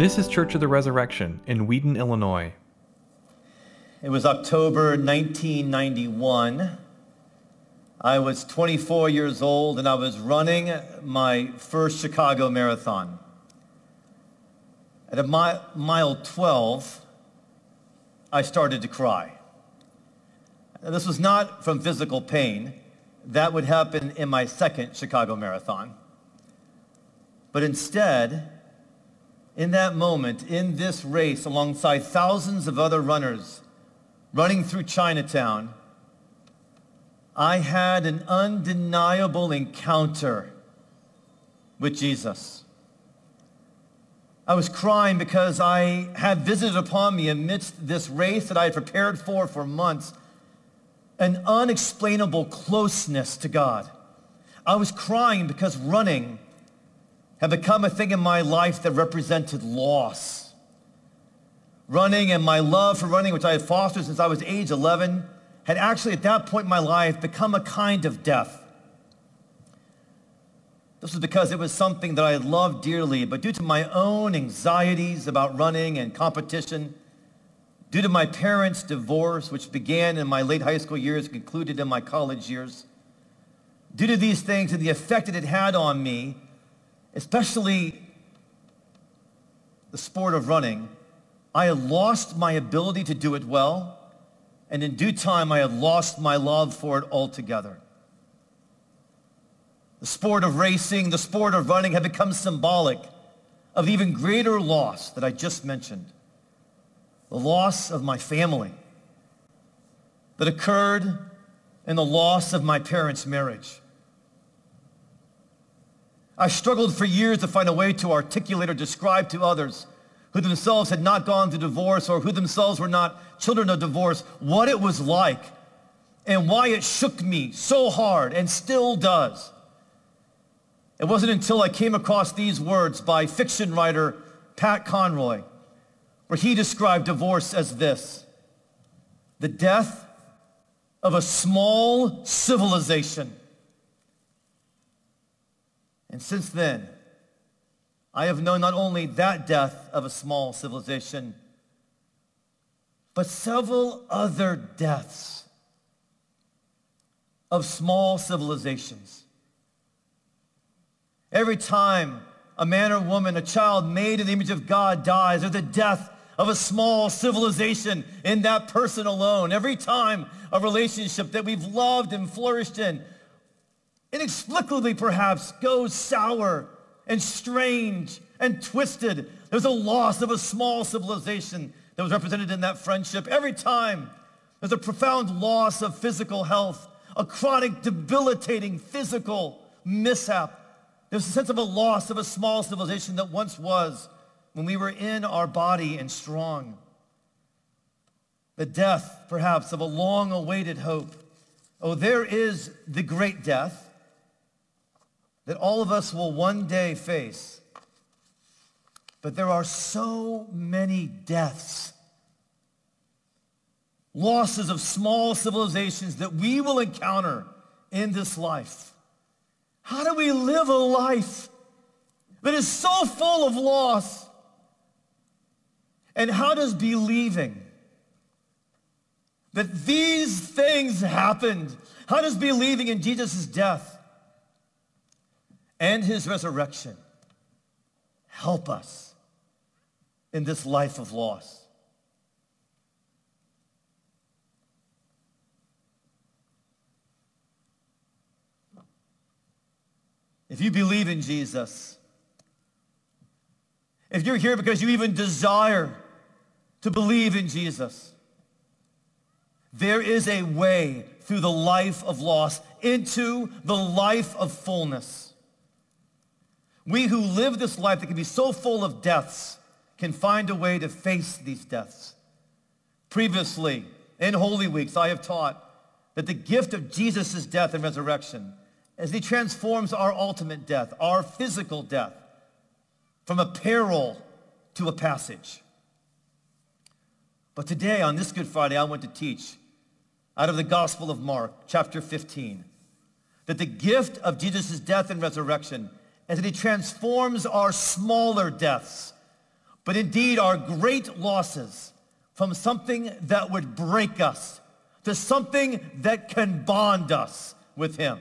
This is Church of the Resurrection in Wheaton, Illinois. It was October 1991. I was 24 years old and I was running my first Chicago Marathon. At a mi- mile 12, I started to cry. Now, this was not from physical pain. That would happen in my second Chicago Marathon. But instead, in that moment, in this race, alongside thousands of other runners running through Chinatown, I had an undeniable encounter with Jesus. I was crying because I had visited upon me amidst this race that I had prepared for for months an unexplainable closeness to God. I was crying because running had become a thing in my life that represented loss. Running and my love for running, which I had fostered since I was age 11, had actually at that point in my life become a kind of death. This was because it was something that I had loved dearly, but due to my own anxieties about running and competition, due to my parents' divorce, which began in my late high school years, concluded in my college years, due to these things and the effect that it had on me, especially the sport of running, I had lost my ability to do it well, and in due time I had lost my love for it altogether. The sport of racing, the sport of running had become symbolic of even greater loss that I just mentioned. The loss of my family that occurred and the loss of my parents' marriage. I struggled for years to find a way to articulate or describe to others who themselves had not gone through divorce or who themselves were not children of divorce what it was like and why it shook me so hard and still does. It wasn't until I came across these words by fiction writer Pat Conroy, where he described divorce as this, the death of a small civilization and since then, I have known not only that death of a small civilization, but several other deaths of small civilizations. Every time a man or woman, a child made in the image of God dies, or the death of a small civilization in that person alone. Every time a relationship that we've loved and flourished in inexplicably perhaps goes sour and strange and twisted. There's a loss of a small civilization that was represented in that friendship. Every time there's a profound loss of physical health, a chronic debilitating physical mishap. There's a sense of a loss of a small civilization that once was when we were in our body and strong. The death, perhaps, of a long-awaited hope. Oh, there is the great death that all of us will one day face. But there are so many deaths, losses of small civilizations that we will encounter in this life. How do we live a life that is so full of loss? And how does believing that these things happened, how does believing in Jesus' death and his resurrection help us in this life of loss. If you believe in Jesus, if you're here because you even desire to believe in Jesus, there is a way through the life of loss into the life of fullness. We who live this life that can be so full of deaths can find a way to face these deaths. Previously, in Holy Weeks, I have taught that the gift of Jesus' death and resurrection, as he transforms our ultimate death, our physical death, from a peril to a passage. But today, on this Good Friday, I want to teach out of the Gospel of Mark, chapter 15, that the gift of Jesus' death and resurrection and that he transforms our smaller deaths, but indeed our great losses from something that would break us to something that can bond us with him.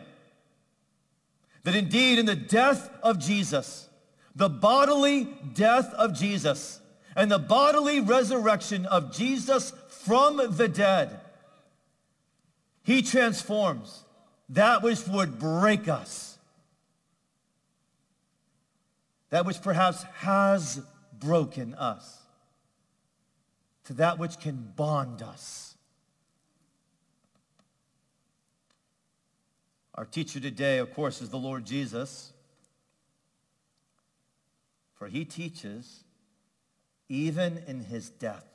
That indeed in the death of Jesus, the bodily death of Jesus, and the bodily resurrection of Jesus from the dead, he transforms that which would break us, that which perhaps has broken us, to that which can bond us. Our teacher today, of course, is the Lord Jesus. For he teaches even in his death.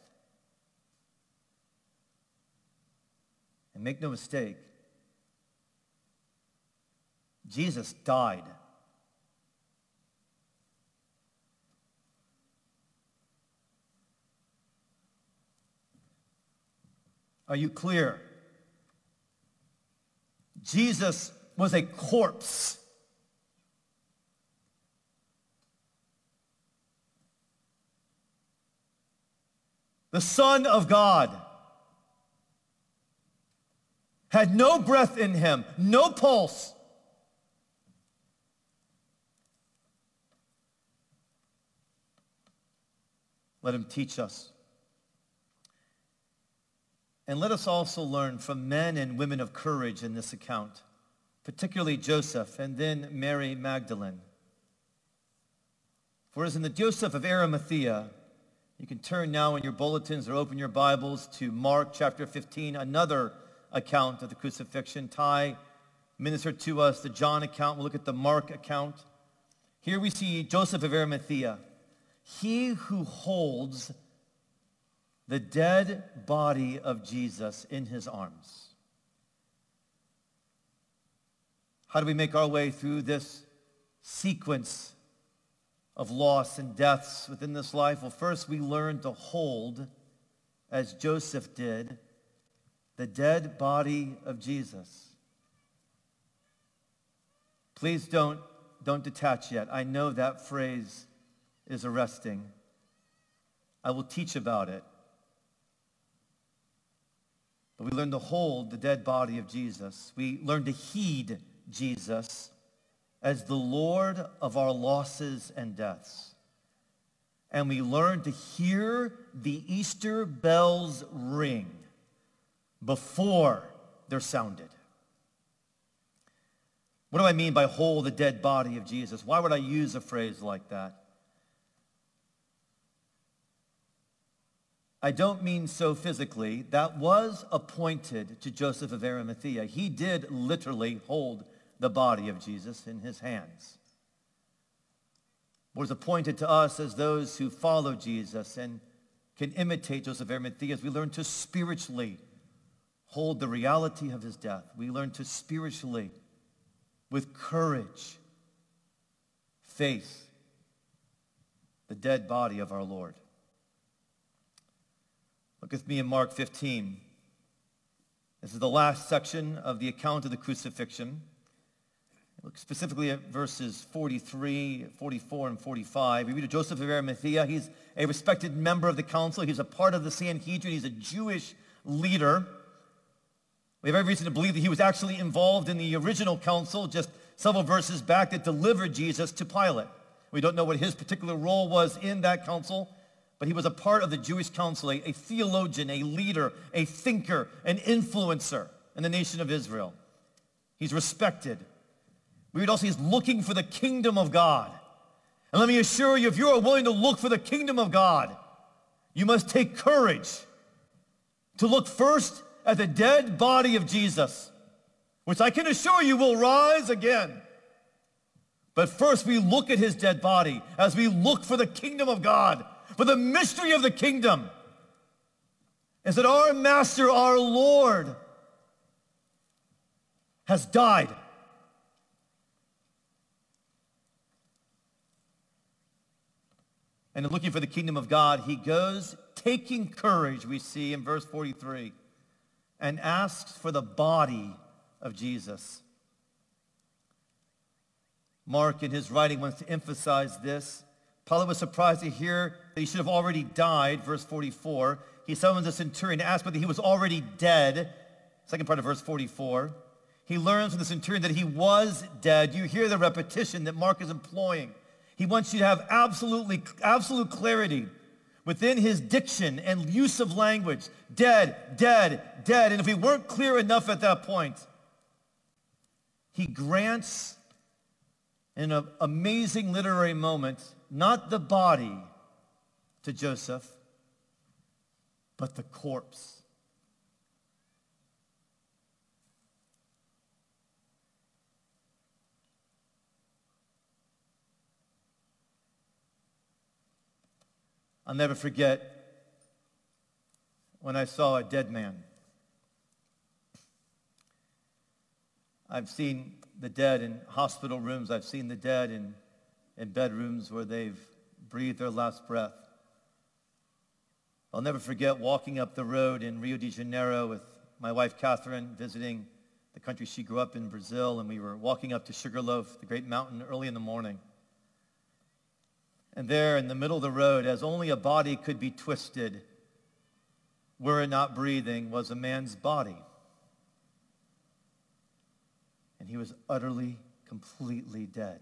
And make no mistake, Jesus died. Are you clear? Jesus was a corpse. The Son of God had no breath in him, no pulse. Let him teach us. And let us also learn from men and women of courage in this account, particularly Joseph and then Mary Magdalene. For as in the Joseph of Arimathea, you can turn now in your bulletins or open your Bibles to Mark chapter 15, another account of the crucifixion. Ty ministered to us the John account. We'll look at the Mark account. Here we see Joseph of Arimathea, he who holds the dead body of Jesus in his arms. How do we make our way through this sequence of loss and deaths within this life? Well, first we learn to hold, as Joseph did, the dead body of Jesus. Please don't, don't detach yet. I know that phrase is arresting. I will teach about it. We learn to hold the dead body of Jesus. We learn to heed Jesus as the Lord of our losses and deaths. And we learn to hear the Easter bells ring before they're sounded. What do I mean by hold the dead body of Jesus? Why would I use a phrase like that? I don't mean so physically. That was appointed to Joseph of Arimathea. He did literally hold the body of Jesus in his hands. Was appointed to us as those who follow Jesus and can imitate Joseph of Arimathea as we learn to spiritually hold the reality of his death. We learn to spiritually, with courage, face the dead body of our Lord. Look with me in Mark 15. This is the last section of the account of the crucifixion. Look specifically at verses 43, 44, and 45. We read of Joseph of Arimathea. He's a respected member of the council. He's a part of the Sanhedrin. He's a Jewish leader. We have every reason to believe that he was actually involved in the original council just several verses back that delivered Jesus to Pilate. We don't know what his particular role was in that council, but he was a part of the Jewish council, a, a theologian, a leader, a thinker, an influencer in the nation of Israel. He's respected. We would also, he's looking for the kingdom of God. And let me assure you, if you are willing to look for the kingdom of God, you must take courage to look first at the dead body of Jesus, which I can assure you will rise again. But first we look at his dead body as we look for the kingdom of God for the mystery of the kingdom is that our master, our Lord, has died. And in looking for the kingdom of God, he goes taking courage, we see in verse 43, and asks for the body of Jesus. Mark, in his writing, wants to emphasize this Pilate was surprised to hear that he should have already died, verse 44. He summons a centurion to ask whether he was already dead, second part of verse 44. He learns from the centurion that he was dead. You hear the repetition that Mark is employing. He wants you to have absolutely, absolute clarity within his diction and use of language. Dead, dead, dead. And if we weren't clear enough at that point, he grants in an amazing literary moment, not the body to Joseph, but the corpse. I'll never forget when I saw a dead man. I've seen the dead in hospital rooms. I've seen the dead in, in bedrooms where they've breathed their last breath. I'll never forget walking up the road in Rio de Janeiro with my wife Catherine visiting the country she grew up in, Brazil, and we were walking up to Sugarloaf, the great mountain, early in the morning. And there in the middle of the road, as only a body could be twisted, were it not breathing, was a man's body. And he was utterly, completely dead.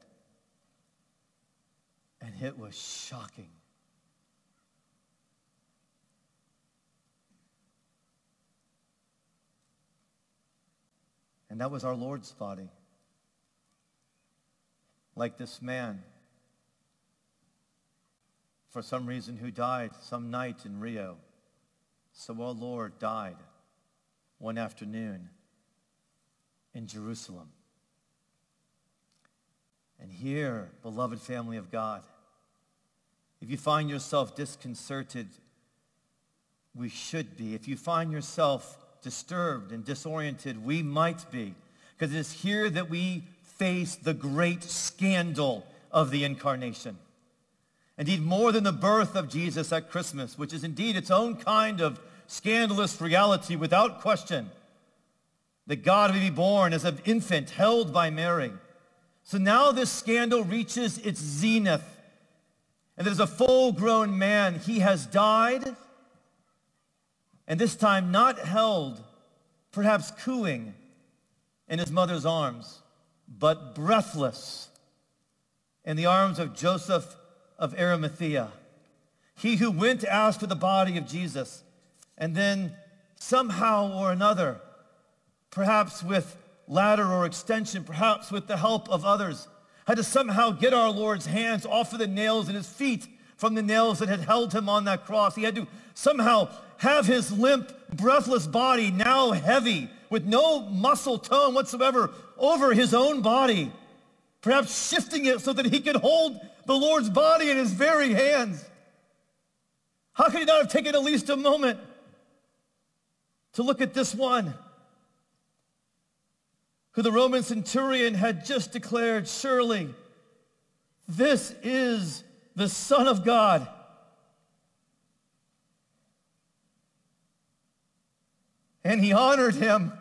And it was shocking. And that was our Lord's body. Like this man for some reason who died some night in Rio. So our Lord died one afternoon in Jerusalem. And here, beloved family of God, if you find yourself disconcerted, we should be. If you find yourself disturbed and disoriented, we might be. Because it is here that we face the great scandal of the incarnation. Indeed, more than the birth of Jesus at Christmas, which is indeed its own kind of scandalous reality without question, that God may be born as an infant held by Mary. So now this scandal reaches its zenith. And there's a full-grown man. He has died, and this time not held, perhaps cooing in his mother's arms, but breathless in the arms of Joseph of Arimathea. He who went to ask for the body of Jesus and then somehow or another, perhaps with ladder or extension, perhaps with the help of others, had to somehow get our Lord's hands off of the nails and his feet from the nails that had held him on that cross. He had to somehow have his limp, breathless body now heavy with no muscle tone whatsoever over his own body, perhaps shifting it so that he could hold the Lord's body in his very hands. How could he not have taken at least a moment to look at this one who the Roman centurion had just declared, surely this is the Son of God. And he honored him.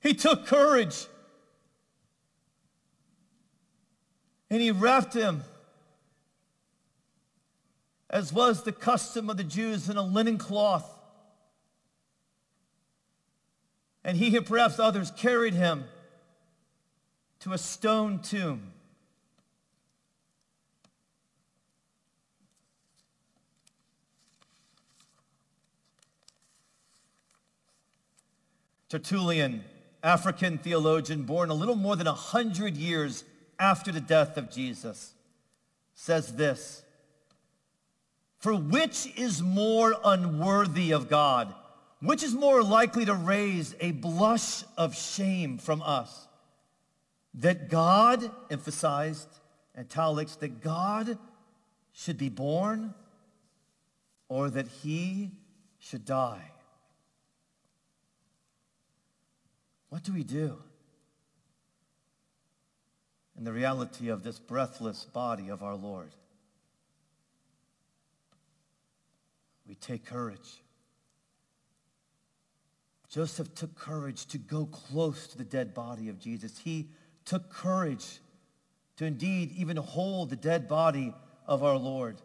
He took courage. And he wrapped him, as was the custom of the Jews, in a linen cloth. And he and perhaps others carried him to a stone tomb. Tertullian, African theologian, born a little more than a hundred years after the death of Jesus says this, For which is more unworthy of God? Which is more likely to raise a blush of shame from us? That God, emphasized, italics, that God should be born or that he should die? What do we do? in the reality of this breathless body of our Lord. We take courage. Joseph took courage to go close to the dead body of Jesus. He took courage to indeed even hold the dead body of our Lord.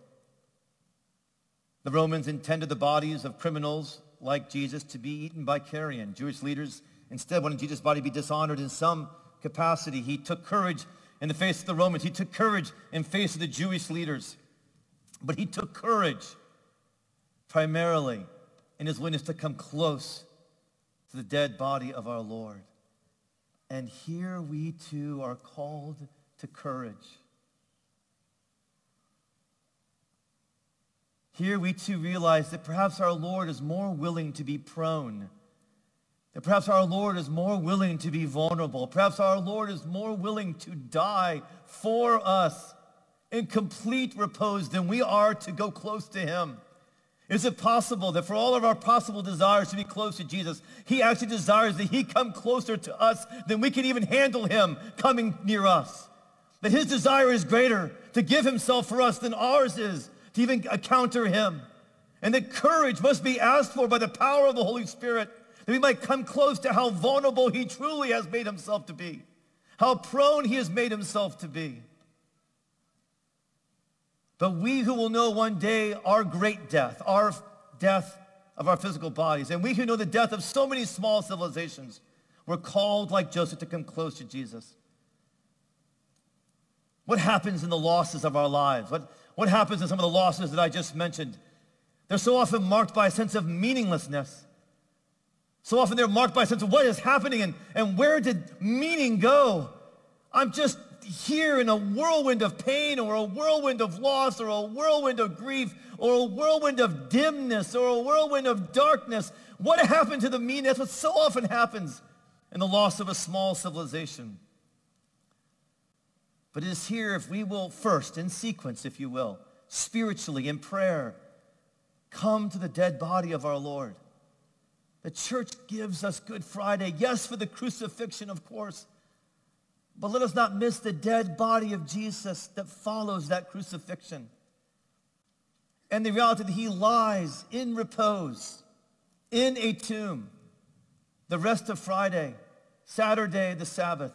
The Romans intended the bodies of criminals like Jesus to be eaten by carrion. Jewish leaders instead wanted Jesus' body to be dishonored in some capacity. He took courage in the face of the Romans. He took courage in face of the Jewish leaders. But he took courage primarily in his willingness to come close the dead body of our Lord. And here we too are called to courage. Here we too realize that perhaps our Lord is more willing to be prone. That perhaps our Lord is more willing to be vulnerable. Perhaps our Lord is more willing to die for us in complete repose than we are to go close to him. Is it possible that for all of our possible desires to be close to Jesus, he actually desires that he come closer to us than we can even handle him coming near us? That his desire is greater to give himself for us than ours is to even encounter him. And that courage must be asked for by the power of the Holy Spirit that we might come close to how vulnerable he truly has made himself to be, how prone he has made himself to be. But we who will know one day our great death, our death of our physical bodies, and we who know the death of so many small civilizations, we're called like Joseph to come close to Jesus. What happens in the losses of our lives? What, what happens in some of the losses that I just mentioned? They're so often marked by a sense of meaninglessness. So often they're marked by a sense of what is happening and, and where did meaning go? I'm just here in a whirlwind of pain or a whirlwind of loss or a whirlwind of grief or a whirlwind of dimness or a whirlwind of darkness. What happened to the meaning? That's what so often happens in the loss of a small civilization. But it is here if we will first, in sequence, if you will, spiritually, in prayer, come to the dead body of our Lord. The church gives us Good Friday, yes, for the crucifixion, of course, but let us not miss the dead body of Jesus that follows that crucifixion. And the reality that he lies in repose in a tomb the rest of Friday, Saturday, the Sabbath,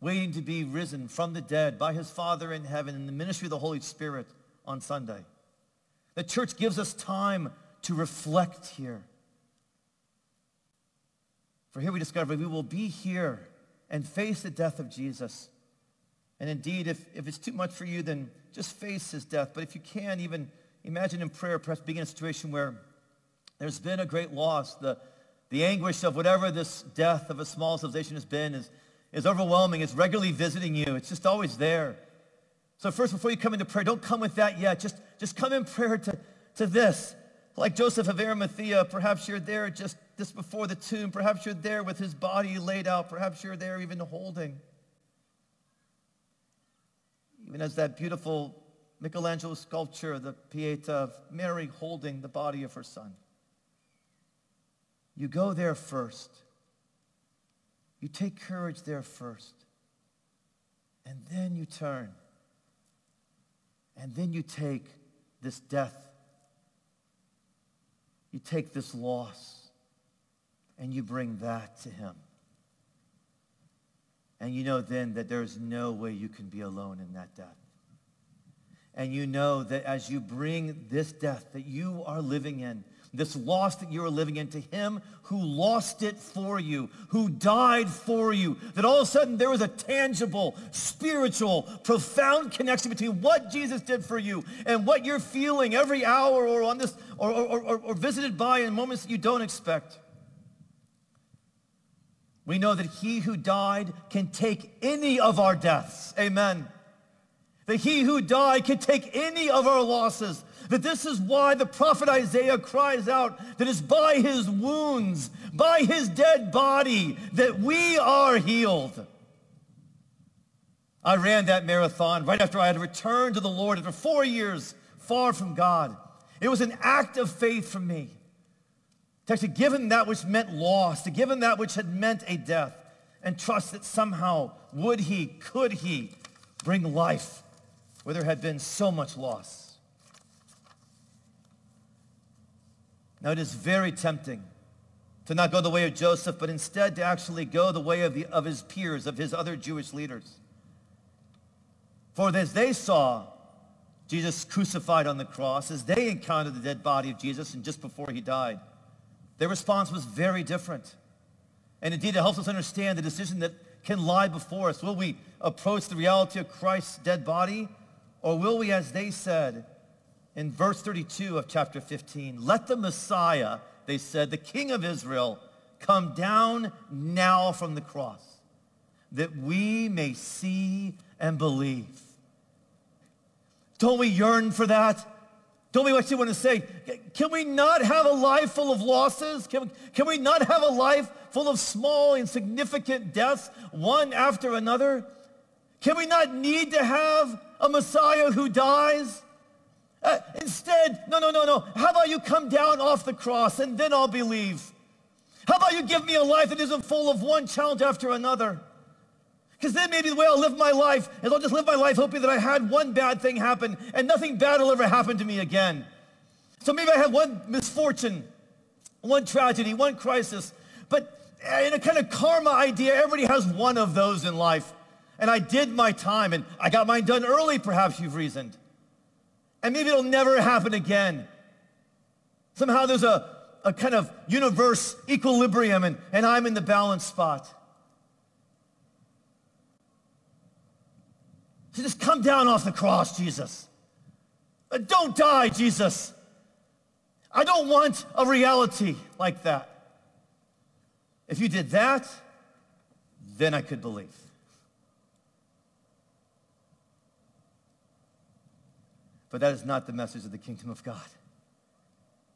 waiting to be risen from the dead by his Father in heaven in the ministry of the Holy Spirit on Sunday. The church gives us time to reflect here. For here we discover we will be here and face the death of Jesus. And indeed, if, if it's too much for you, then just face his death. But if you can, even imagine in prayer, perhaps being in a situation where there's been a great loss. The, the anguish of whatever this death of a small civilization has been is, is overwhelming. It's regularly visiting you. It's just always there. So first, before you come into prayer, don't come with that yet. Just, just come in prayer to, to this. Like Joseph of Arimathea, perhaps you're there just just before the tomb. Perhaps you're there with his body laid out. Perhaps you're there even holding. Even as that beautiful Michelangelo sculpture, the Pieta of Mary holding the body of her son. You go there first. You take courage there first. And then you turn. And then you take this death. You take this loss and you bring that to him. And you know then that there's no way you can be alone in that death. And you know that as you bring this death that you are living in, this loss that you are living in to him who lost it for you, who died for you, that all of a sudden there was a tangible, spiritual, profound connection between what Jesus did for you and what you're feeling every hour or on this or, or, or, or visited by in moments that you don't expect. We know that he who died can take any of our deaths. Amen. That he who died can take any of our losses. That this is why the prophet Isaiah cries out that it's by his wounds, by his dead body, that we are healed. I ran that marathon right after I had returned to the Lord after four years far from God. It was an act of faith for me to actually give him that which meant loss, to give him that which had meant a death, and trust that somehow would he, could he bring life where there had been so much loss. Now it is very tempting to not go the way of Joseph, but instead to actually go the way of, the, of his peers, of his other Jewish leaders. For as they saw Jesus crucified on the cross, as they encountered the dead body of Jesus and just before he died, their response was very different. And indeed, it helps us understand the decision that can lie before us. Will we approach the reality of Christ's dead body? Or will we, as they said in verse 32 of chapter 15, let the Messiah, they said, the King of Israel, come down now from the cross, that we may see and believe. Don't we yearn for that? Don't we actually want to say, can we not have a life full of losses? Can, can we not have a life full of small, insignificant deaths, one after another? Can we not need to have a Messiah who dies? Uh, instead, no, no, no, no. How about you come down off the cross and then I'll believe? How about you give me a life that isn't full of one challenge after another? Because then maybe the way I'll live my life is I'll just live my life hoping that I had one bad thing happen and nothing bad will ever happen to me again. So maybe I have one misfortune, one tragedy, one crisis. But in a kind of karma idea, everybody has one of those in life. And I did my time and I got mine done early, perhaps you've reasoned. And maybe it'll never happen again. Somehow there's a, a kind of universe equilibrium and, and I'm in the balance spot. So just come down off the cross, Jesus. Uh, don't die, Jesus. I don't want a reality like that. If you did that, then I could believe. But that is not the message of the kingdom of God.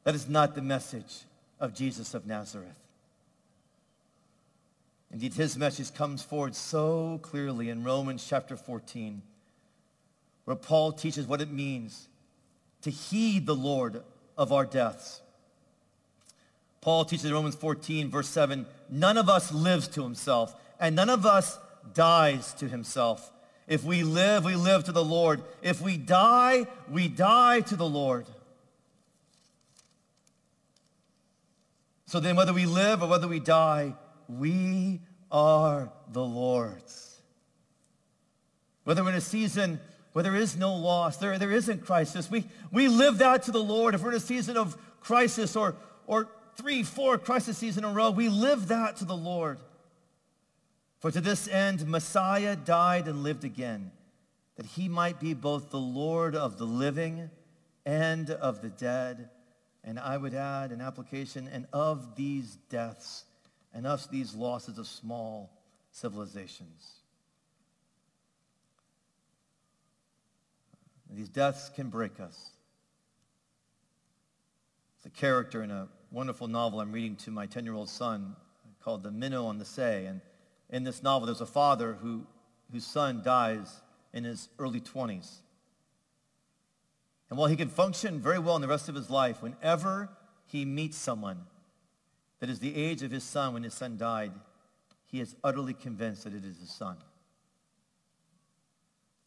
That is not the message of Jesus of Nazareth. Indeed, his message comes forward so clearly in Romans chapter 14, where Paul teaches what it means to heed the Lord of our deaths. Paul teaches in Romans 14, verse 7, none of us lives to himself, and none of us dies to himself. If we live, we live to the Lord. If we die, we die to the Lord. So then whether we live or whether we die, we are the Lord's. Whether we're in a season where there is no loss, there, there isn't crisis, we, we live that to the Lord. If we're in a season of crisis or, or three, four crises in a row, we live that to the Lord. For to this end, Messiah died and lived again, that he might be both the Lord of the living and of the dead. And I would add an application, and of these deaths and of these losses of small civilizations. These deaths can break us. It's a character in a wonderful novel I'm reading to my 10-year-old son called The Minnow on the Say. And in this novel, there's a father who, whose son dies in his early 20s. And while he can function very well in the rest of his life, whenever he meets someone that is the age of his son when his son died, he is utterly convinced that it is his son.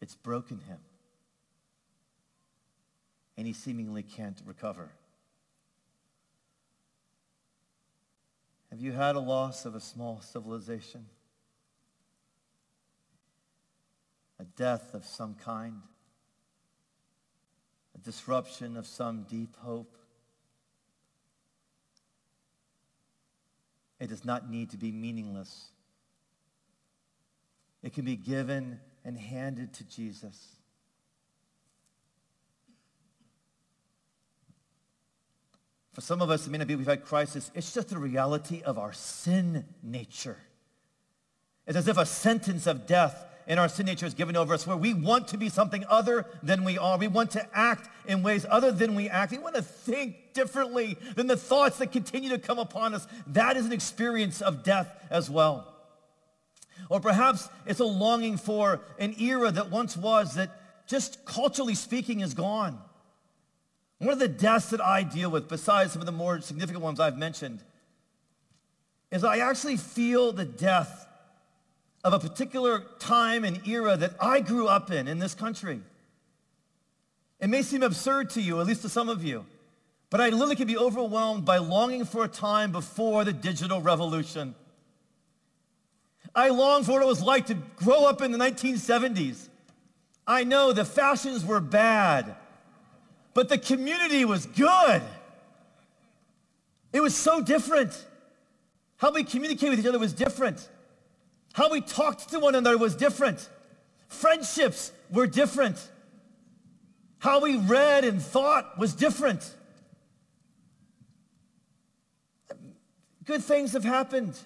It's broken him. And he seemingly can't recover. Have you had a loss of a small civilization? A death of some kind? a disruption of some deep hope. It does not need to be meaningless. It can be given and handed to Jesus. For some of us, it may not be we've had crisis. It's just the reality of our sin nature. It's as if a sentence of death in our sin nature is given over us where we want to be something other than we are. We want to act in ways other than we act. We want to think differently than the thoughts that continue to come upon us. That is an experience of death as well. Or perhaps it's a longing for an era that once was that just culturally speaking is gone. One of the deaths that I deal with, besides some of the more significant ones I've mentioned, is I actually feel the death of a particular time and era that I grew up in in this country. It may seem absurd to you, at least to some of you, but I literally can be overwhelmed by longing for a time before the digital revolution. I long for what it was like to grow up in the 1970s. I know the fashions were bad, but the community was good. It was so different. How we communicated with each other was different. How we talked to one another was different. Friendships were different. How we read and thought was different. Good things have happened.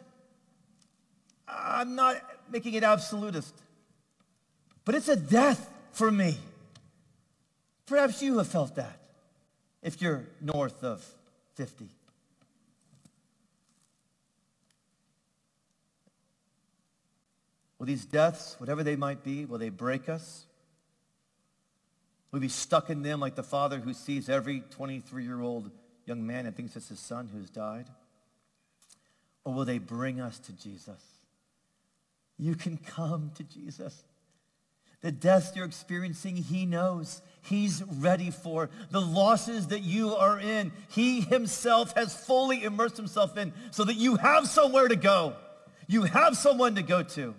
I'm not making it absolutist, but it's a death for me. Perhaps you have felt that if you're north of 50. Will these deaths, whatever they might be, will they break us? Will we be stuck in them like the father who sees every 23-year-old young man and thinks it's his son who's died? Or will they bring us to Jesus? You can come to Jesus. The deaths you're experiencing, he knows. He's ready for. The losses that you are in, he himself has fully immersed himself in so that you have somewhere to go. You have someone to go to.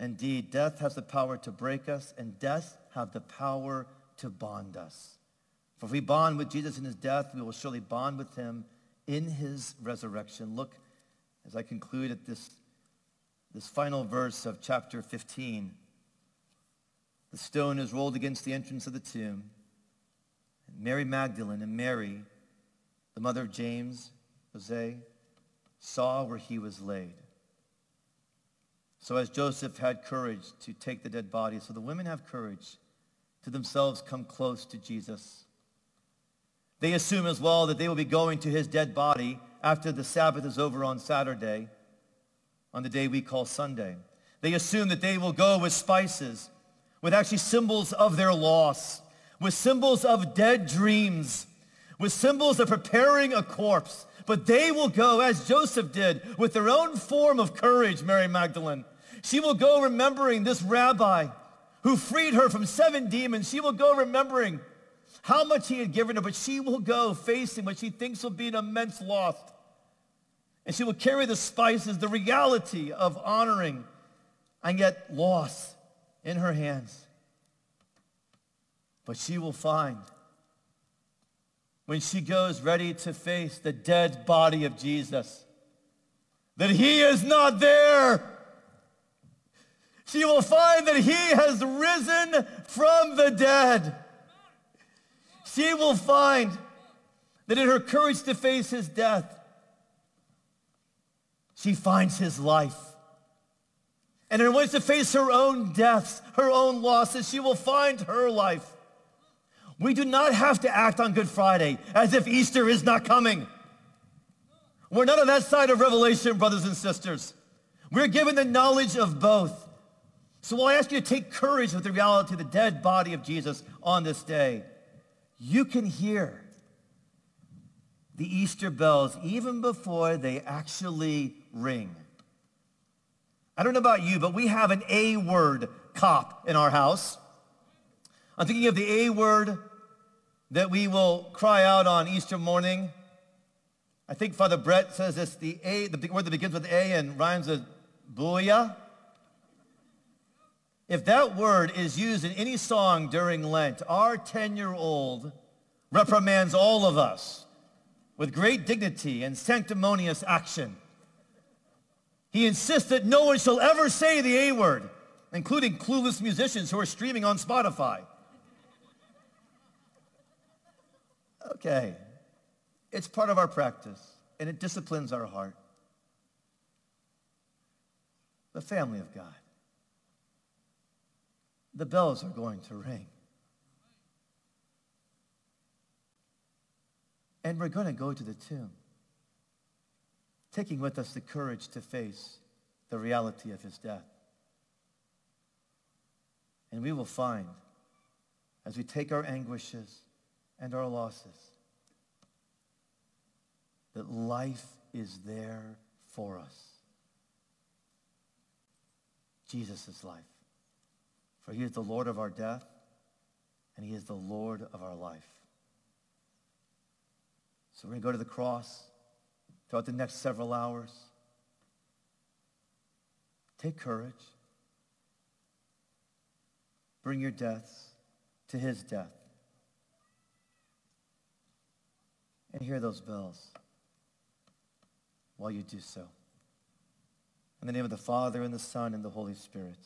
Indeed, death has the power to break us, and death have the power to bond us. For if we bond with Jesus in his death, we will surely bond with him in his resurrection. Look, as I conclude at this, this final verse of chapter 15. The stone is rolled against the entrance of the tomb. And Mary Magdalene and Mary, the mother of James, Jose, saw where he was laid. So as Joseph had courage to take the dead body, so the women have courage to themselves come close to Jesus. They assume as well that they will be going to his dead body after the Sabbath is over on Saturday, on the day we call Sunday. They assume that they will go with spices, with actually symbols of their loss, with symbols of dead dreams, with symbols of preparing a corpse. But they will go, as Joseph did, with their own form of courage, Mary Magdalene. She will go remembering this rabbi who freed her from seven demons. She will go remembering how much he had given her, but she will go facing what she thinks will be an immense loss. And she will carry the spices, the reality of honoring and yet loss in her hands. But she will find when she goes ready to face the dead body of Jesus that he is not there. She will find that he has risen from the dead she will find that in her courage to face his death, she finds his life. And in her ways to face her own deaths, her own losses, she will find her life. We do not have to act on Good Friday as if Easter is not coming. We're not on that side of Revelation, brothers and sisters. We're given the knowledge of both. So I ask you to take courage with the reality of the dead body of Jesus on this day you can hear the Easter bells even before they actually ring. I don't know about you, but we have an A word cop in our house. I'm thinking of the A word that we will cry out on Easter morning. I think Father Brett says it's the A, the word that begins with A and rhymes with booyah. If that word is used in any song during Lent, our 10-year-old reprimands all of us with great dignity and sanctimonious action. He insists that no one shall ever say the A word, including clueless musicians who are streaming on Spotify. Okay, it's part of our practice, and it disciplines our heart. The family of God the bells are going to ring. And we're going to go to the tomb, taking with us the courage to face the reality of his death. And we will find, as we take our anguishes and our losses, that life is there for us. Jesus' is life. For he is the Lord of our death, and he is the Lord of our life. So we're going to go to the cross throughout the next several hours. Take courage. bring your deaths to his death. And hear those bells while you do so. In the name of the Father, and the Son, and the Holy Spirit.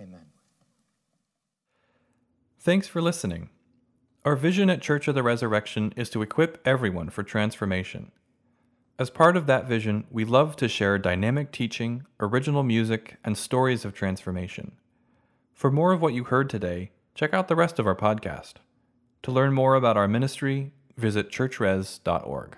Amen. Thanks for listening. Our vision at Church of the Resurrection is to equip everyone for transformation. As part of that vision, we love to share dynamic teaching, original music, and stories of transformation. For more of what you heard today, check out the rest of our podcast. To learn more about our ministry, visit churchres.org.